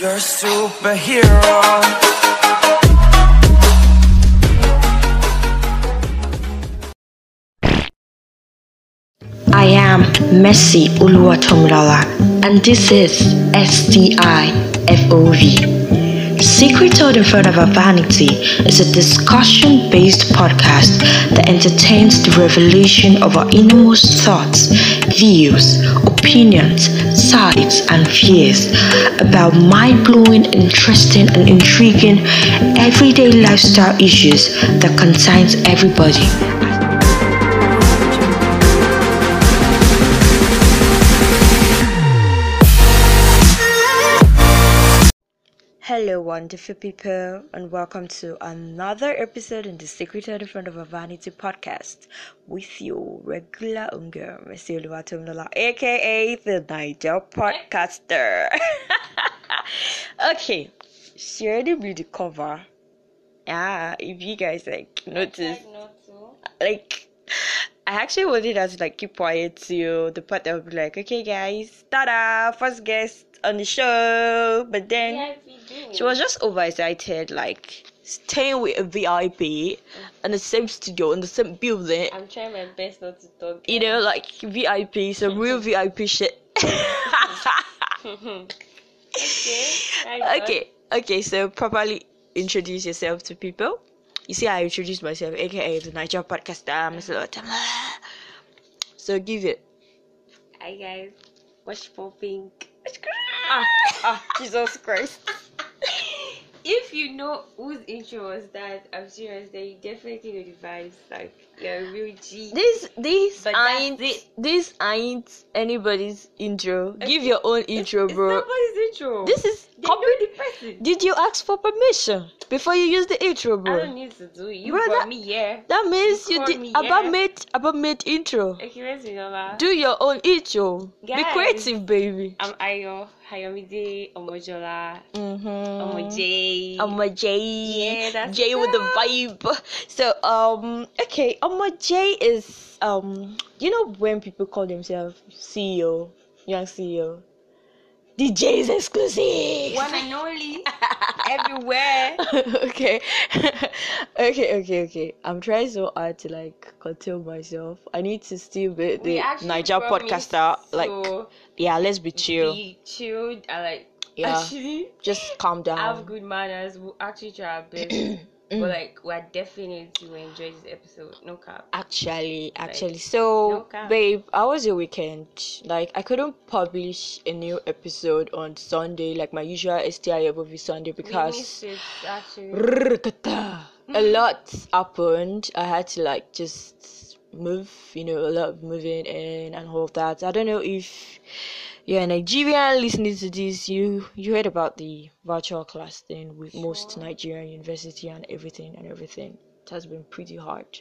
You're a superhero. I am Messi Oluwatomilola and this is STIFOV. Secret in Front of Our Vanity is a discussion based podcast that entertains the revelation of our innermost thoughts, views, opinions, sides, and fears about mind blowing, interesting, and intriguing everyday lifestyle issues that concerns everybody. Hello, wonderful people, and welcome to another episode in the Secret in Front of a Vanity podcast with your regular unga, Messi Oluwatomilola, aka the Naija Podcaster. okay, she already read the cover. Yeah, if you guys like notice, like I actually wanted us to like keep quiet to the part that would be like, okay, guys, tada, first guest on the show, but then she was just overexcited, like staying with a VIP mm-hmm. in the same studio in the same building. I'm trying my best not to talk. You know, like VIP, some real VIP shit. okay. Okay, okay. So properly introduce yourself to people. You see, I introduced myself, aka the Naija podcaster, uh, uh-huh. Miss Lotam. So give it. Hi guys. Watch for pink. Ah, ah, Jesus Christ. If you know whose intro was that, I'm serious, then you definitely know the vibes. Like you're a real G. This this But ain't this ain't anybody's intro. Give your own intro, It's bro. nobody's intro. This is they copy. know the person. Did you ask for permission before you use the intro, bro? I don't need to do it. You Bro, that- me here. That means You you did me, about yeah? made about made intro. Okay, let's Do your own intro. Be creative, baby. I'm Ayo, Ayomide, Omojola, Mm-hmm. Omo J. Amma Yeah, that's J with the vibe. So um okay, Amma J is um you know when people call themselves CEO, young CEO. The J is exclusive. One and only, everywhere. okay. okay, okay, okay. I'm trying so hard to like control myself. I need to still be the Naija podcaster. Like yeah, let's be chill. Be chilled and like Yeah. actually Just calm down. have good manners. We'll actually try our best. but mm. like we're definitely will enjoy this episode. No cap. Actually, actually, no so cap. babe, how was your weekend? Like, I couldn't publish a new episode on Sunday, like my usual STI every Sunday because it actually. a mm. lot happened. I had to like just move, you know, a lot of moving in and all of that. I don't know if you're a Nigerian listening to this, you you heard about the virtual class thing with most Nigerian university and everything and everything. It has been pretty hard.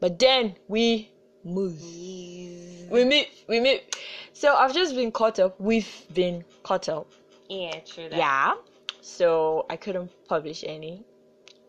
But then we move. We meet, we meet. So I've just been caught up. We've been caught up. Yeah, true. That. Yeah. So I couldn't publish any.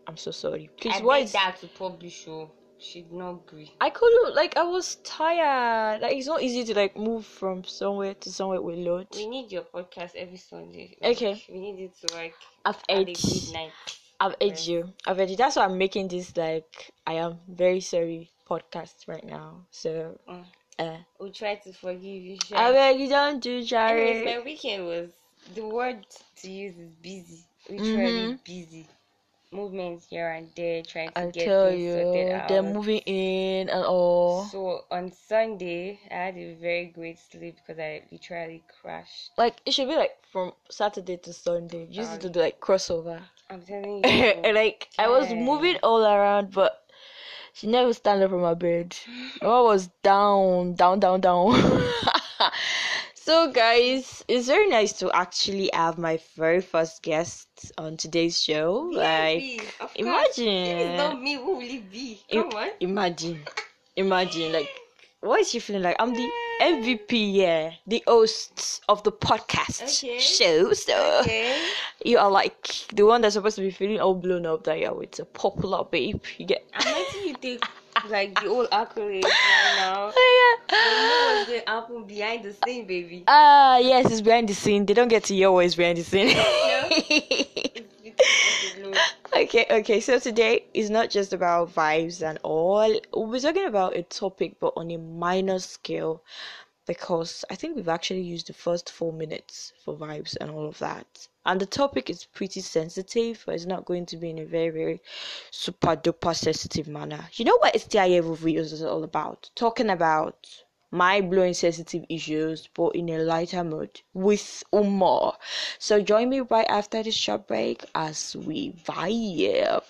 I'm so sorry. Please, I why is her to publish. Oh, she did not agree. I couldn't like I was tired. Like it's not easy to like move from somewhere to somewhere with load. We need your podcast every Sunday. Okay. We need it to like I've have a good night. I've Yes. you. I've ate you. That's why I'm making this like I am very sorry podcast right now. So Mm. uh We'll try to forgive you. I beg you don't do Anyways, my weekend was the word to use is busy. Literally Mhm. busy. Movements here and there, trying to I get tell things you, sorted out. they're moving in and all. So on Sunday, I had a very great sleep because I literally crashed. Like it should be like from Saturday to Sunday. You used Um, to do like crossover. I'm telling you. and like I was moving all around, but she never stand up from my bed. I was down, down, down, down. so, guys, it's very nice to actually have my very first guest on today's show. VIP, Like, imagine. It's not me, who will it be? Come on. imagine, imagine, like, what is she feeling like? I'm the MVP, yeah, the host of the podcast Okay. show. So, Okay. You are like the one that's supposed to be feeling all blown up that you're with a popular babe. You get I'm letting you take like the old accolades right now. Oh, You know yeah. what's going to happen behind the scene, baby. Ah, yes, it's behind the scene. They don't get to hear what is behind the scene. okay, okay. So today is not just about vibes and all. We're talking about a topic, but on a minor scale, because I think we've actually used the first four minutes for vibes and all of that. And the topic is pretty sensitive, but it's not going to be in a very, very super duper sensitive manner. You know what STI videos is all about? Talking about mind blowing sensitive issues, but in a lighter mood with Umar. So join me right after this short break as we vibe.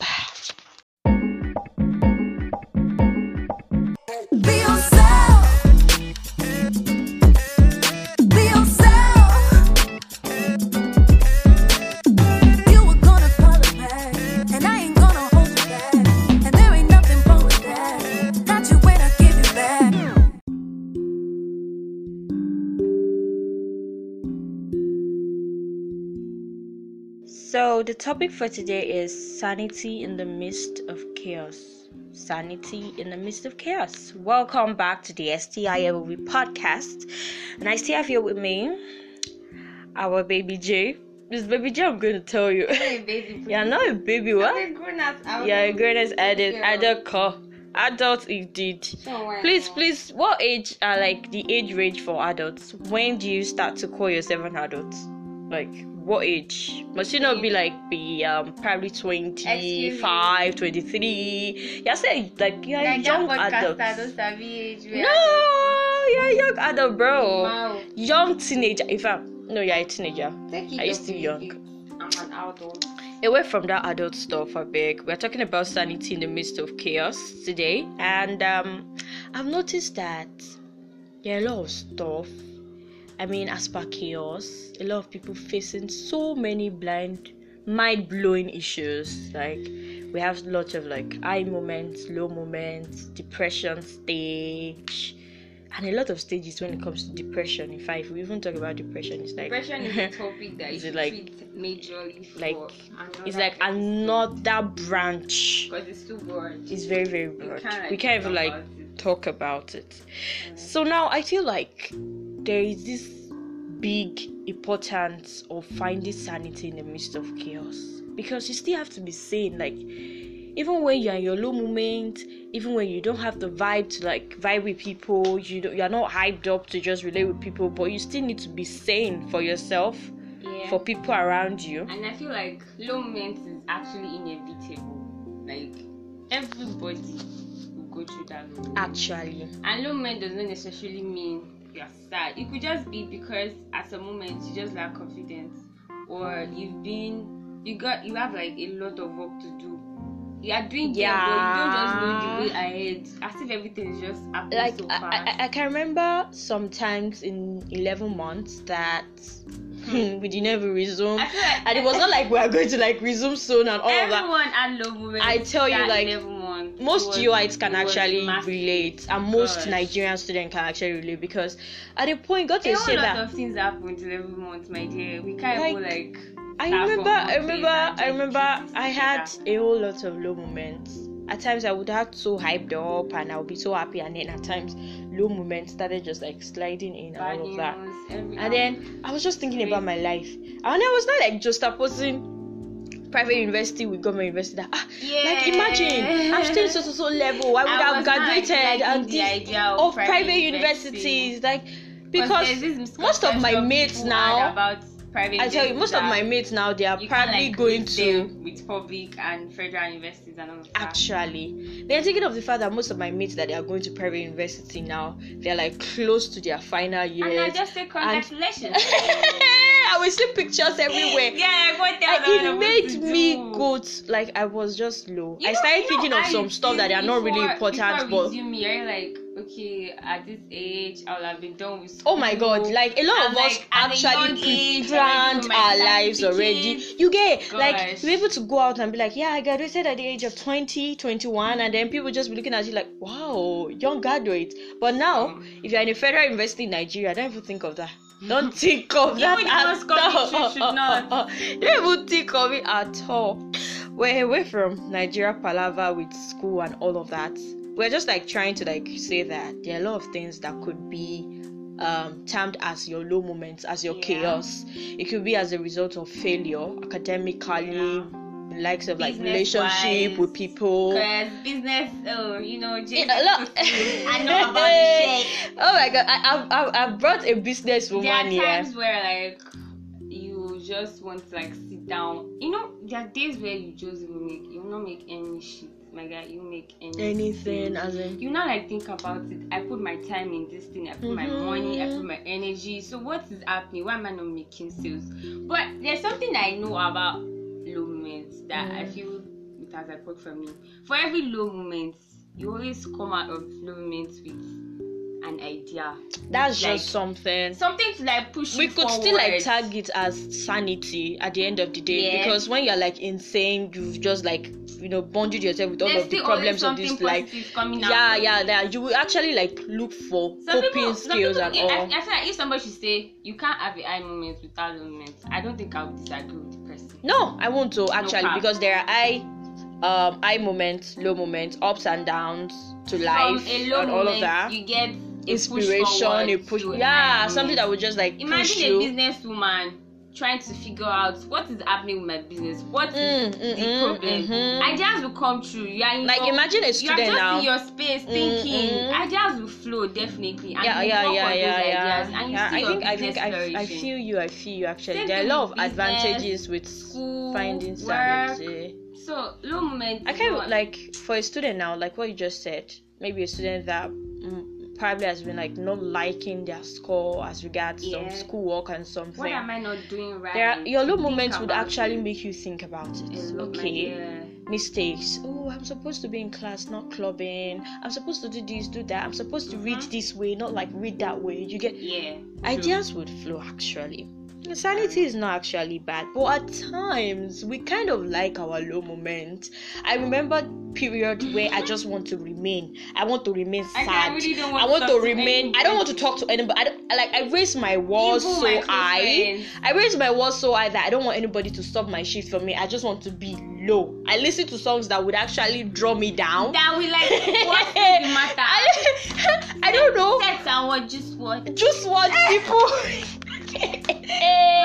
The topic for today is sanity in the midst of chaos. Sanity in the midst of chaos. Welcome back to the STIFOV podcast. And I still have here with me our baby J. This baby J, I'm going to tell you. Hey, baby. You're not a baby, I'm what? a grown. I'm You're a grown girl. adult, adult call. Adult indeed. Please, please, what age are like the age range for adults? When do you start to call yourself an adult? Like, what age? Must you not be like be um probably 25, 23? You're saying like you're Like young adult. I don't sabi age. No, you're a young adult, bro. Wow. Young teenager. In fact, no, you're a teenager. Are you still young? I'm an adult. away from that adult stuff i beg we're talking about sanity in the midst of chaos today and um i've noticed that there are a lot of stuff i mean as per chaos a lot of people facing so many blind mind-blowing issues. Like we have lots of like high moments low moments depression stage and a lot of stages when it comes to depression. In fact if we even talk about depression it's like Depression is a topic that Is like- treat majorly for like it's like another branch. Because it's too broad. it's very very broad. can't, like, we can't even like about talk about it. So now i feel like there is this big importance of finding sanity in the midst of chaos because you still have to be sane like even when you're in your low moment even when you don't have the vibe to like vibe with people you don't, you're not hyped up to just relate with people but you still need to be sane for yourself Yeah. for people around you And I feel like low moments is actually inevitable. Like everybody will go through that moment. actually And low moment does not necessarily mean you're sad. It could just be because at some moment you just lack confidence, or you've been you got you have like a lot of work to do. You are doing yeah, but you don't just know the way ahead. As if everything is just happening like so I. I, I can remember sometimes in 11 months that hmm. we didn't ever resume like and it was not like we are going to like resume soon and all of that Everyone had low moments. I tell you, like, 11 months. Most GOIs can actually massive. relate and most Gosh. Nigerian students can actually relate because at a point got A to say lot that of things happened in 11 months, my dear. We can't Like, even like. I remember, I remember, I remember. I had a whole lot of low moments. At times, I would have so hyped up, and I would be so happy, and then at times, low moments started just like sliding in and all of that. And then I was just thinking about my life, and I was not like just opposing private university with government university. That, ah, like imagine I'm still so so so level. I would I have graduated the this of of private private university. universities, like Because there's because this most of my mates now about private I tell you, most of my mates now they are probably like, going to with public and federal universities and all of that. actually. They're thinking of the fact that most of my mates that they are going to private university now, they're like close to their final year. and I just say congratulations. I will see pictures everywhere. yeah, what the I- hell it made me do? go to, like I was just low. You I started know, thinking of some stuff that are not really important, before but you're like, okay, at this age, I will have been done with School. Oh my god, like a lot I'm of us like, young actually age, pre-planned already with my our lives already. You get like Gosh. to be able to go out and be like, yeah, I graduated at the age of 20, 21, and then people just be looking at you like, wow, young graduate. But now, Mm. if you're in a federal university in Nigeria, don't even think of that. Don't think of that at all. should not. don't even think of it at all. We're away from Nigeria palaver with school and all of that. We're just like trying to like say that there are a lot of things that could be um termed as your low moments as your Yeah. chaos it could be as a result of failure academically likes of like Business-wise. relationship with people business, oh, you know, just Yeah, a lot. I know about shit. oh my god I, I've, I've, I've brought a business woman here. There are times where like you just want to like sit down. You know, there are days where you just will make you will not make any shit. My guy, you make any anything as in you know, like think about it. I put my time in this thing. I put my mm-hmm. money. I put my energy. So what is happening? Why am I not making sales? But there's something I know about low moments that I mm. feel it has a worked for me. For every low moment, you always come out of low moments with an idea. that's Like, just something something to like push we could still like tag it as sanity at the end of the day Yeah. because when you're like insane you've just like you know bonded yourself with all There's of the problems of this life out yeah yeah you will actually like look for Some coping people, skills people, and I, all I feel like if somebody should say you can't have a high moment without low moments, I don't think I would disagree with the person. no i won't to actually cap. because there are high um high moments low moments ups and downs to life From a low and all moment, of that you get inspiration push a push yeah something that would just like Imagine a you businesswoman trying to figure out what is happening with my business. What is Mm, mm, the mm, problem? mhm. Ideas will come true. You are in like your, imagine a student you are just now in your space thinking. mm. Ideas will flow definitely. And yeah, yeah, yeah, yeah, yeah. ideas and you yeah I think, I think, I, I feel you. I feel you. Actually, Same there are a lot of business, advantages with school, finding work. sanity. So low moments. I kind of like for a student now, like what you just said. Maybe a student that mm, probably has been like not liking their score as regards some Yeah. schoolwork and something. What am I not doing right? are, your low moments would actually it. make you think about it. Okay, mistakes. Oh, I'm supposed to be in class, not clubbing. I'm supposed to do this, do that. I'm supposed to read Mhm. this way, not like read that way. You get Yeah. true. ideas would flow actually sanity is not actually bad but at times we kind of like our low moment. I remember period where i just want to remain. I want to remain I- I sad. really don't want I want to to remain. I don't want to talk to anybody. I, don't, like i raise my walls so high. i raise my walls so high that i don't want anybody to stop my shift for me. I just want to be low. I listen to songs that would actually draw me down. That we like. what the matter? I, I don't know. And what? Just what? just watch people Eh,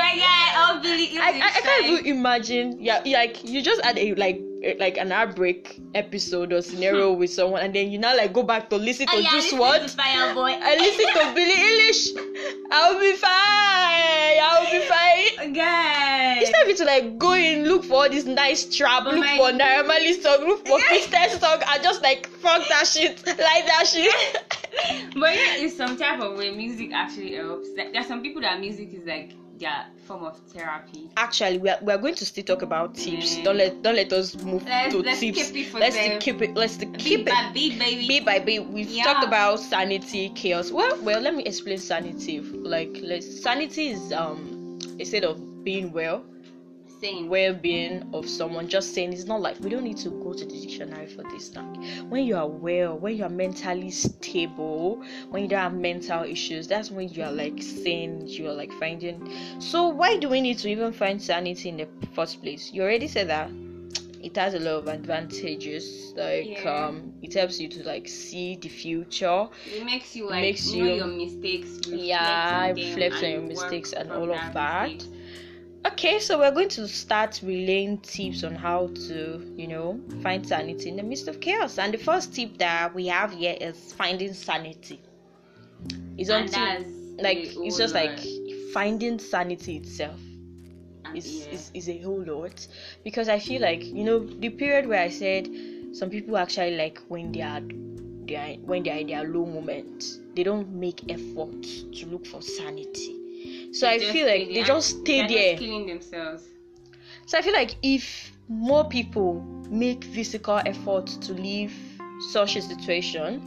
I'll. I, I, I can't even imagine. Yeah, like you just had a like like an outbreak episode or scenario hmm. with someone, and then you now like go back to listen to Oh, yeah, just listen what to Fireboy. I listen to Billie Eilish. I'll be fine. I'll be fine. Guys. Instead of you to like go in, look for all this nice trap, But look my- for Naira Marley song, look for Christian song, and just like fuck that shit, like that shit. But yeah, in some type of way, music actually helps. Like, there are some people that music is like their form of therapy. Actually, we are, we are going to still talk about tips. Don't let don't let us move Let's- to let's tips. keep it for let's them. keep it. Let's keep it. by baby. bit by bit we've Yeah. talked about sanity chaos well well let me explain sanity like let's sanity is um state of being well Same. well-being of someone just saying it's not like we don't need to go to the dictionary for this like when you are well when you are mentally stable when you don't have mental issues that's when you are like saying you are like finding so why do we need to even find sanity in the first place you already said that it has a lot of advantages like Yeah. um it helps you to like see the future It makes you like makes know you- your mistakes. reflect Yeah, reflect on your mistakes and all of that that. mistakes. Okay, so we're going to start relaying tips on how to, you know, find sanity in the midst of chaos. And the first tip that we have here is finding sanity. It's until like it's just lot. like finding sanity itself is, yeah. is is a whole lot because I feel like you know the period where I said some people actually like when they are they are when they are in their low moment they don't make effort to look for sanity so They I feel like they just stay there Just killing themselves. so I feel like if more people make physical effort to leave such a situation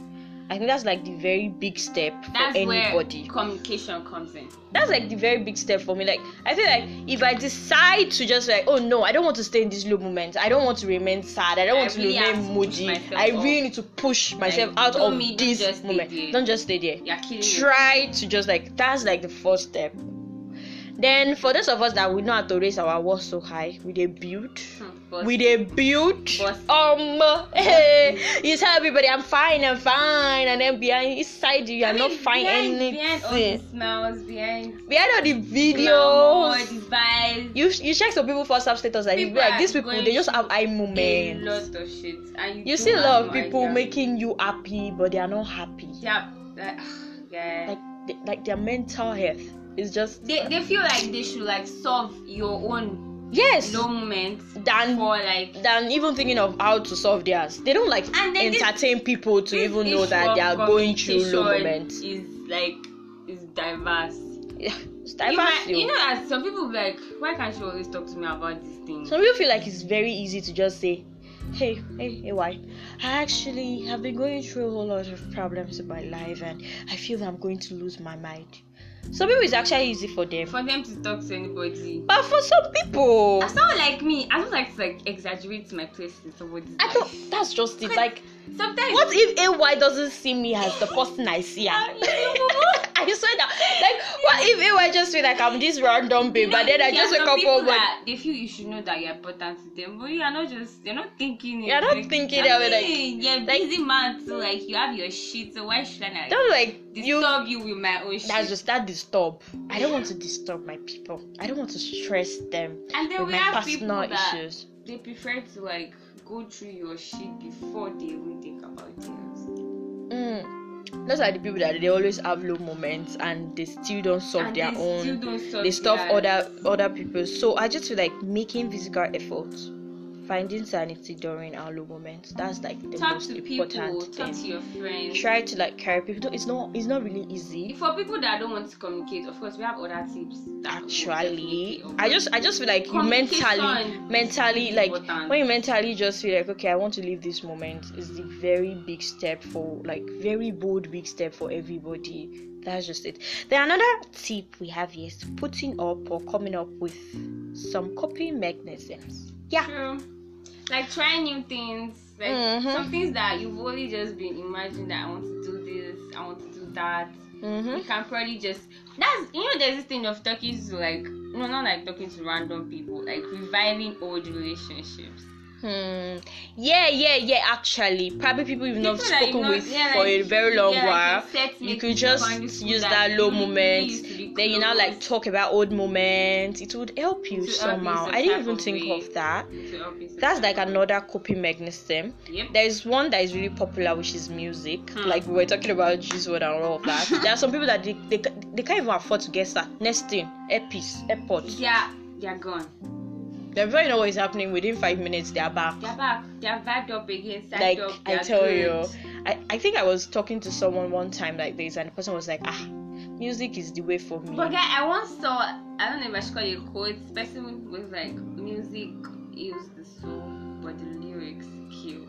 I think that's like the very big step That's for where anybody communication comes in. that's like the very big step for me. Like I feel like if I decide to just like, oh no, I don't want to stay in this low moment. I don't want to remain sad. I don't I want to really have remain to moody. I really need to push myself Like, out of me- this moment. there. Don't just stay there. You're killing Try to just like that's like the first step. Then for those of us that we know how to raise our walls so high, we dey build. Hmm, but We dey build. But- Um, hey, you tell everybody I'm fine, I'm fine, and then behind inside you, you're I mean, not fine behind, anything. Behind all the smells, behind behind all the glamour, videos. the vibes. You you check some people WhatsApp status like be People like these people they just have eye A moments. lot of shit, and you, You see a lot of people idea. making you happy, but they are not happy. Yeah, like, yeah. Like like their mental health is just they, they feel like they should like solve your own yes low moments than for like than even thinking of how to solve theirs. They don't like And then this- entertain people to even know that they are going through low moments. Is like is diverse. Yeah, it's diverse. might, you know, as some people be like, why can't you always talk to me about these things? Some people feel like it's very easy to just say, "Hey, hey, hey, why? I actually have been going through a whole lot of problems in my life, and I feel that I'm going to lose my mind." Some people it's actually easy for them, For them to talk to anybody. but for some people, As someone like me, I don't like to like exaggerate my place in somebody's I life. don't. That's just it. Like, Sometimes what if AY doesn't see me as the person I see her? I swear that. Like, what if AY just feel like I'm this random babe, but then I just wake up people one that they feel you should know that you're important to them, but you are not just you're not thinking. it. You're not like, thinking of it, like- you're a busy man, so like you have your shit. So why should I like, Don't like you. disturb you with my own shit? That's just that disturb. I don't want to disturb my people. I don't want to stress them and then with we my have people personal that issues. they prefer to like go through your shit before they even think about things. Mm. Those are the people that they always have low moments and they still don't solve And their they own. still don't solve they stuff other other people. So I just feel like making physical efforts, finding sanity during our low moments. That's like the Talk most to people, important talk to your friends. Try to like carry people. It's not. It's not really easy. For people that don't want to communicate, of course, we have other tips. Actually. I just I just feel like you mentally mentally like important. when you mentally just feel like okay I want to leave this moment is the very big step for like very bold big step for everybody. That's just it. Then another tip we have here is putting up or coming up with some coping mechanisms. Yeah. True. Like trying new things, like Mhm. some things that you've only just been imagining that I want to do this, I want to do that. Mm-hmm. You can probably just that's you know there's this thing of talking to like no not like talking to random people, like reviving old relationships. Hmm. Yeah, yeah, yeah. Actually, probably people you've not People you've spoken not- with yeah, for a very long yeah, while. set you could just use that that low moment. used to be Then you now like talk about old moments. It would help you help somehow. some I didn't even think way. of that. help That's like another coping mechanism. Yep. There is one that is really popular, which is music. Hmm. Like we were talking about word and all of that. there are some people that they, they, they can't even afford to get that. Next thing, earpiece, airpods. Yeah, they're gone. Before you know what is happening, within five minutes they are back. They're back. They're vibed up again. Like up. I tell good. you, I, I think I was talking to someone one time like this, and the person was like, ah, music is the way for me. But guy, I once saw I don't know if I should call it a quote. Person was like, "Music heals the soul, but the lyrics kill."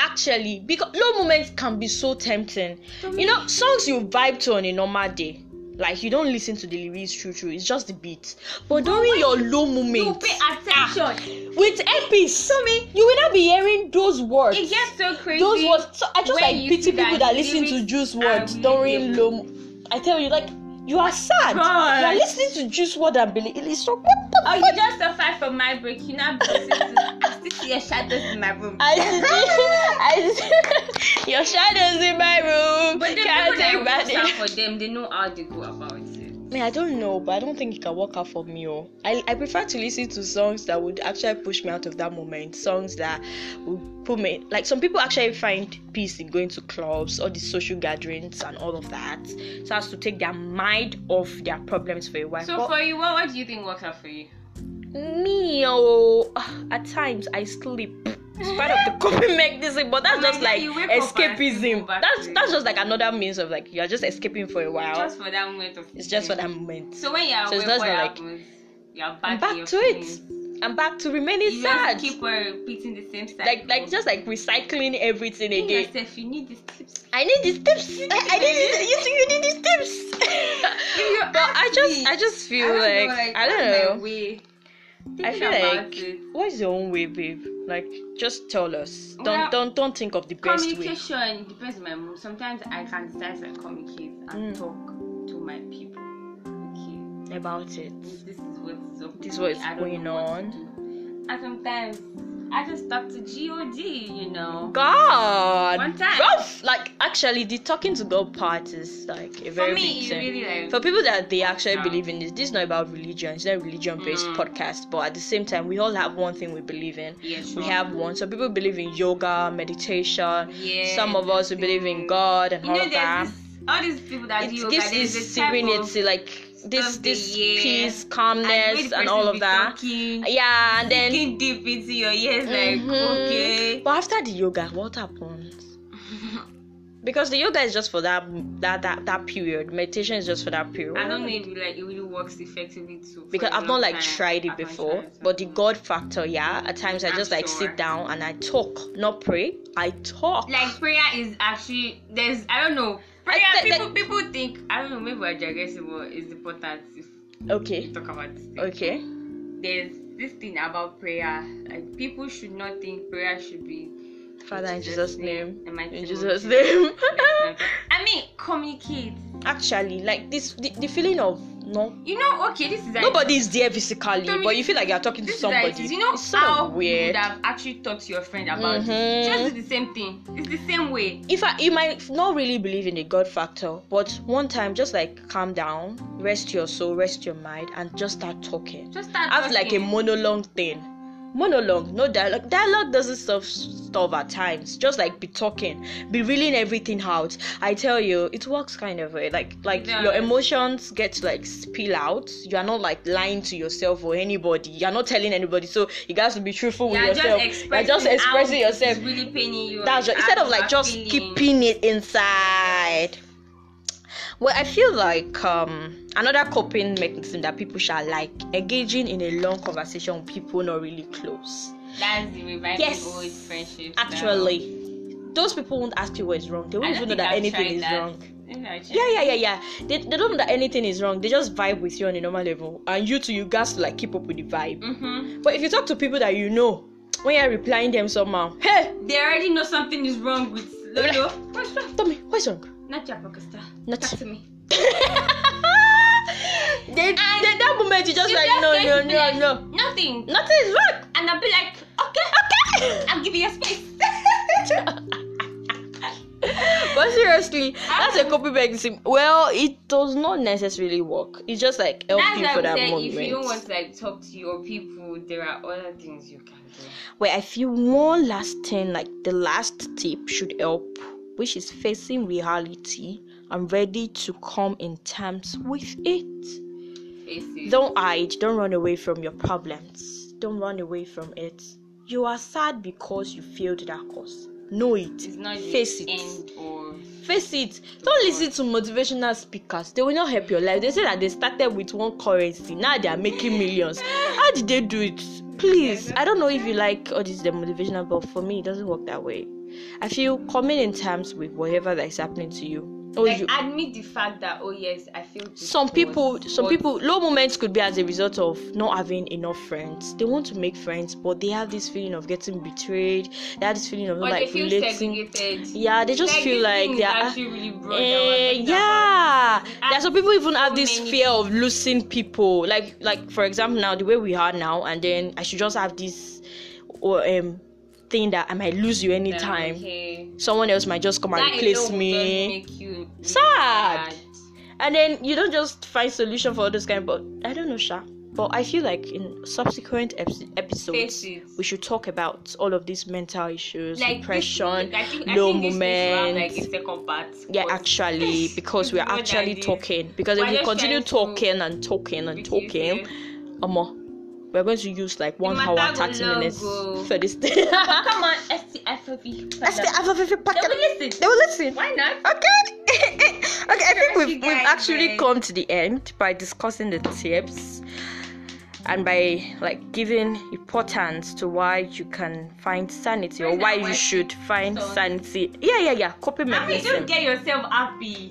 Actually, because low moments can be so tempting. You know, songs you vibe to on a normal day. Like you don't listen to the lyrics true true, it's just the beat. But during your low You pay attention. Ah, with earpiece, you will not be hearing those words. It gets so crazy. those words. So I just like pity people that listen to Juice WRLD's during low. I tell you, like you are sad. God. You are listening to Juice WRLD and believe it's so. What the Oh, you fuck? just suffered from my break. You now. I still see your shadows in my room. I see, I see your shadows in my room. but the Can't people that take works out back. for them, they know how they go about it. Man, I don't know, but I don't think it can work out for me. Oh, I, I prefer to listen to songs that would actually push me out of that moment. Songs that would put me like some people actually find peace in going to clubs or the social gatherings and all of that, so as to take their mind off their problems for a while. So But for you, what, what do you think works out for you? me, oh, at times I sleep. It's part of the coping mechanism, but that's just like you escapism. That's that's just like another means of like you're just escaping for a while. Just for that moment of. it's just for that moment. So when you're So just what like- happens? You're back, I'm back your to it. I'm back to remaining You sad. just keep repeating the same cycle. like like just like recycling everything Tell again. yourself you need these tips. I need these tips. I, I need these, you, you need these tips. but I just me, I just feel I like, know, like I don't know. I feel like it. what is your own way, babe? Like just tell us. Don't Well, don't don't think of the best way. communication depends on my mood. Sometimes I can decide to communicate and Mm. talk to my people. Okay. about it. This is what's up. This is what is going on. And sometimes I just talk to God, you know. God, One time. Rough. Like actually, the talking to God part is like a very For me, big it's thing. really like For people that they actually Yeah. believe in this, this is not about religion. It's not a religion-based Mm. podcast, but at the same time, we all have one thing we believe in. yeah, We have one. Some people believe in yoga, meditation. yeah, Some of us we believe in God and You all know, of that. this, all these people that do It yoga, gives this a type of- serenity, like this this year. peace, and calmness, the and all of that. talking, Yeah, and then looking deep into your ears, like Mhm. okay. But after the yoga, what happens? Because the yoga is just for that that that, that period. Meditation is just for that period. I don't know if like it really works effectively too. because I've not like time. tried it I've before. tried But the. God factor, yeah. At times I I'm just like sure. sit down and I talk, not pray. I talk. like prayer is actually there's I don't know I- that- people people think I don't know maybe we're digressing but it's important okay. talk about this thing. Okay. There's this thing about prayer like people should not think prayer should be Father in Jesus' name. the mighty In Jesus' Jesus. name. I mean communicate Actually, like this, the, the feeling of no, you know okay this is like nobody is there physically, but you feel like you're talking to like somebody. you know it's sort how of you weird. would have actually talked to your friend about Mhm. it just do the same thing it's the same way if I, you might not really believe in the God factor, but one time just like calm down, rest your soul, rest your mind, and just start talking. just start Have like a monologue thing. Monologue, no dialogue. Dialogue doesn't stuff stuff at times. Just like be talking, be reeling everything out. I tell you, it works kind of way. Like like your emotions get to like spill out. You are not like lying to yourself or anybody. You are not telling anybody. So you guys to be truthful with You're just yourself. expressing, You're just expressing yourself. Really paining you. That's right. Instead of like just feeling. keeping it inside. Well, I feel like um another coping mechanism that people shall like engaging in a long conversation with people not really close. That's the Yes. old friendships. Actually, those people won't ask you what is wrong. They won't even know that I've anything is that. wrong. Maybe I tried. Yeah, yeah, yeah, yeah. They, they don't know that anything is wrong. They just vibe with you on a normal level, and you too, you guys to like keep up with the vibe. Mm-hmm. But if you talk to people that you know, when you're replying them somehow, hey, They already know something is wrong with Lolo. What's wrong? tell me what's wrong. Not your Pakistan. Not- Talk to me. they, they, that moment you just You like just no, no, no, like, no. Nothing. Nothing is wrong. And I'll be like, okay, okay. I'll give you a space. but seriously, that's a copy mechanism. Well, it does not necessarily work. It's just like help That's you for that moment. if you don't want to like talk to your people, there are other things you can do. Where I feel one last thing, like the last tip, should help, which is facing reality and ready to come in terms with it. Face it. Don't hide. Don't run away from your problems. Don't run away from it. You are sad because you failed that course. Know it. Face it. or Face it. Don't listen to motivational speakers. They will not help your life. They say that they started with one currency. Now they are making millions. How did they do it? Please. I don't know if you like all this the motivational, but for me, it doesn't work that way. I feel coming in terms with whatever that is happening to you. Oh, like you, admit the fact that oh yes, I feel some people some people low moments could be as a result of not having enough friends. They want to make friends but they have this feeling of getting betrayed. They have this feeling of not they like feel relating. segregated. yeah they just Like, feel like they are actually really broad Eh, we're yeah. There's some people even have this fear of losing people. Like like for example now the way we are now and then i should just have this or um thing that i might lose you anytime Okay. someone else might just come and replace me Sad. sad. and then you don't just find solution for all those kind but i don't know sha but i feel like in subsequent epi- episodes we should talk about all of these mental issues Like depression this, I think, low think this have, like a second part. yeah actually because we are actually talking because if We're we continue talking and talking and talking um, we're going to use like one hour 30 minutes go. for this thing Come on, STFOV. Let's get out of it, pack They will listen. They will listen. Why not? Okay. okay, I think we've, we've actually come to the end by discussing the tips and by like giving importance to why you can find sanity or why you should find sanity. Yeah, yeah, yeah. Coping I mean, mechanism. just get yourself happy.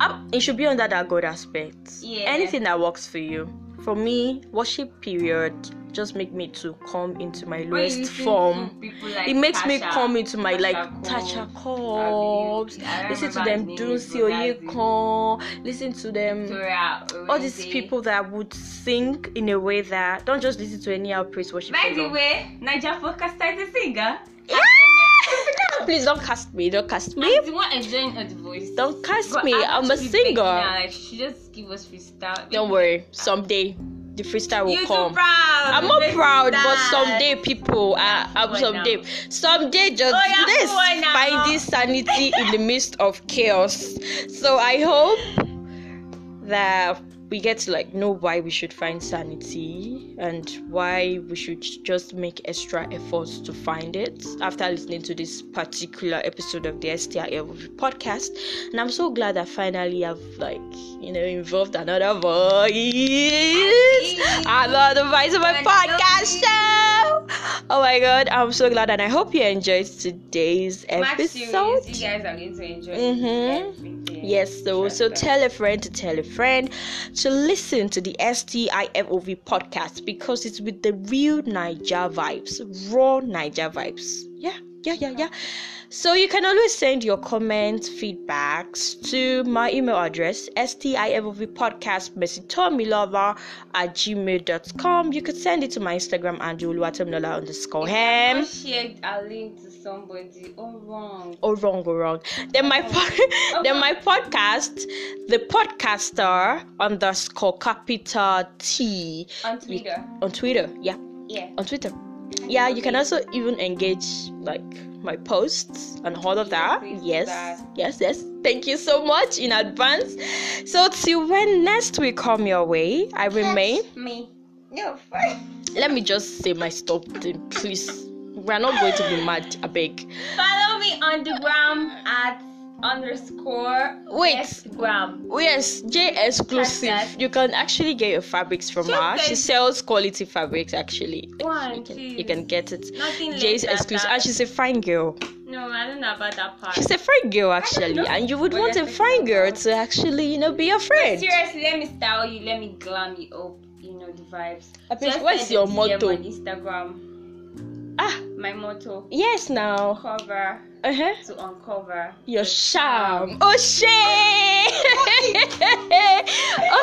Um, it should be under that God aspect. Yeah. Anything that works for you. For me, worship period just make me to come into my lowest form. like it makes me Tasha, come into my like Tasha Tasha Cobbs. I Listen to them, Dunsi Oyekon. Listen to them. Victoria All these people that would sing in a way that don't just listen to any praise worship. By the way, Niger Focus is a singer. Please don't cast me. Don't cast me. I'm the one enjoying her voice. Don't cast But me. I'm a begging her, singer. Like, she just give us freestyle. Don't worry. Someday the freestyle will You're come. proud. I'm not proud, but someday people, um, boy someday, someday, just Oh, this boy now. finding sanity in the midst of chaos. So I hope that we get to like know why we should find sanity and why we should just make extra efforts to find it after listening to this particular episode of the STIL podcast. And I'm so glad that finally I've like you know involved another voice, another voice of my podcast show. Oh my god, I'm so glad and I hope you enjoyed today's Max episode. series, you guys are going to enjoy Mhm. Yes, so so tell a friend to tell a friend to listen to the STIFOV podcast because it's with the real Naija vibes, raw Naija vibes. Yeah, yeah, yeah, yeah. So you can always send your comments, feedbacks to my email address, STIFOV podcast at gmail.com. You could send it to my Instagram and Oluwatomilola underscore ham. Don't share a link to somebody. Oh, wrong. Oh wrong, oh wrong. Then my po- then my podcast, the podcaster underscore capital T On Twitter. on Twitter. Yeah, Yeah. on Twitter. Yeah, you can also even engage like my posts and all of that. Yes, that. yes, yes. Thank you so much in advance. So till when next we come your way, I remain. Me. No, fine. Let me just say my stop thing, please. We're not going to be mad. I beg. Follow me on the gram at underscore Wait. Instagram. Yes, J exclusive. You can actually get your fabrics from her. She sells quality fabrics actually. One, You can, two. you can get it. Nothing J's less than exclusive. And she's a fine girl. No, I don't know about that part. She's a fine girl actually. And you would want a fine girl to actually, you know, be your friend. Seriously, let me style you. Let me glam you up. You know the vibes. What's your motto? On Instagram. Ah, My motto: yes now. cover Uh-huh. to uncover Your charm. Oh shit!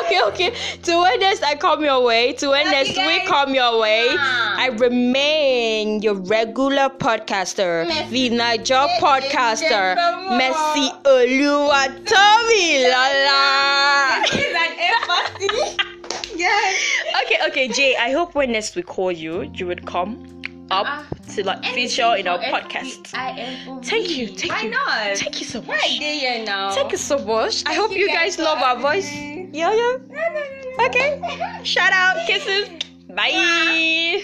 okay, okay. To when next I come your way, to when next we come your way, Mwah. I remain your regular podcaster, the Naija podcaster. Messi Oluwatomilola. This is an emphasis. yes. Okay, okay, Jay. I hope when next we call you, you would come up Ah. to like feature in our podcast. Thank you, thank Why you. not? Thank you so much. they here now? Thank you so much. I hope you guys love our voice. Yeah, yeah. Okay. Shout out, kisses. Bye.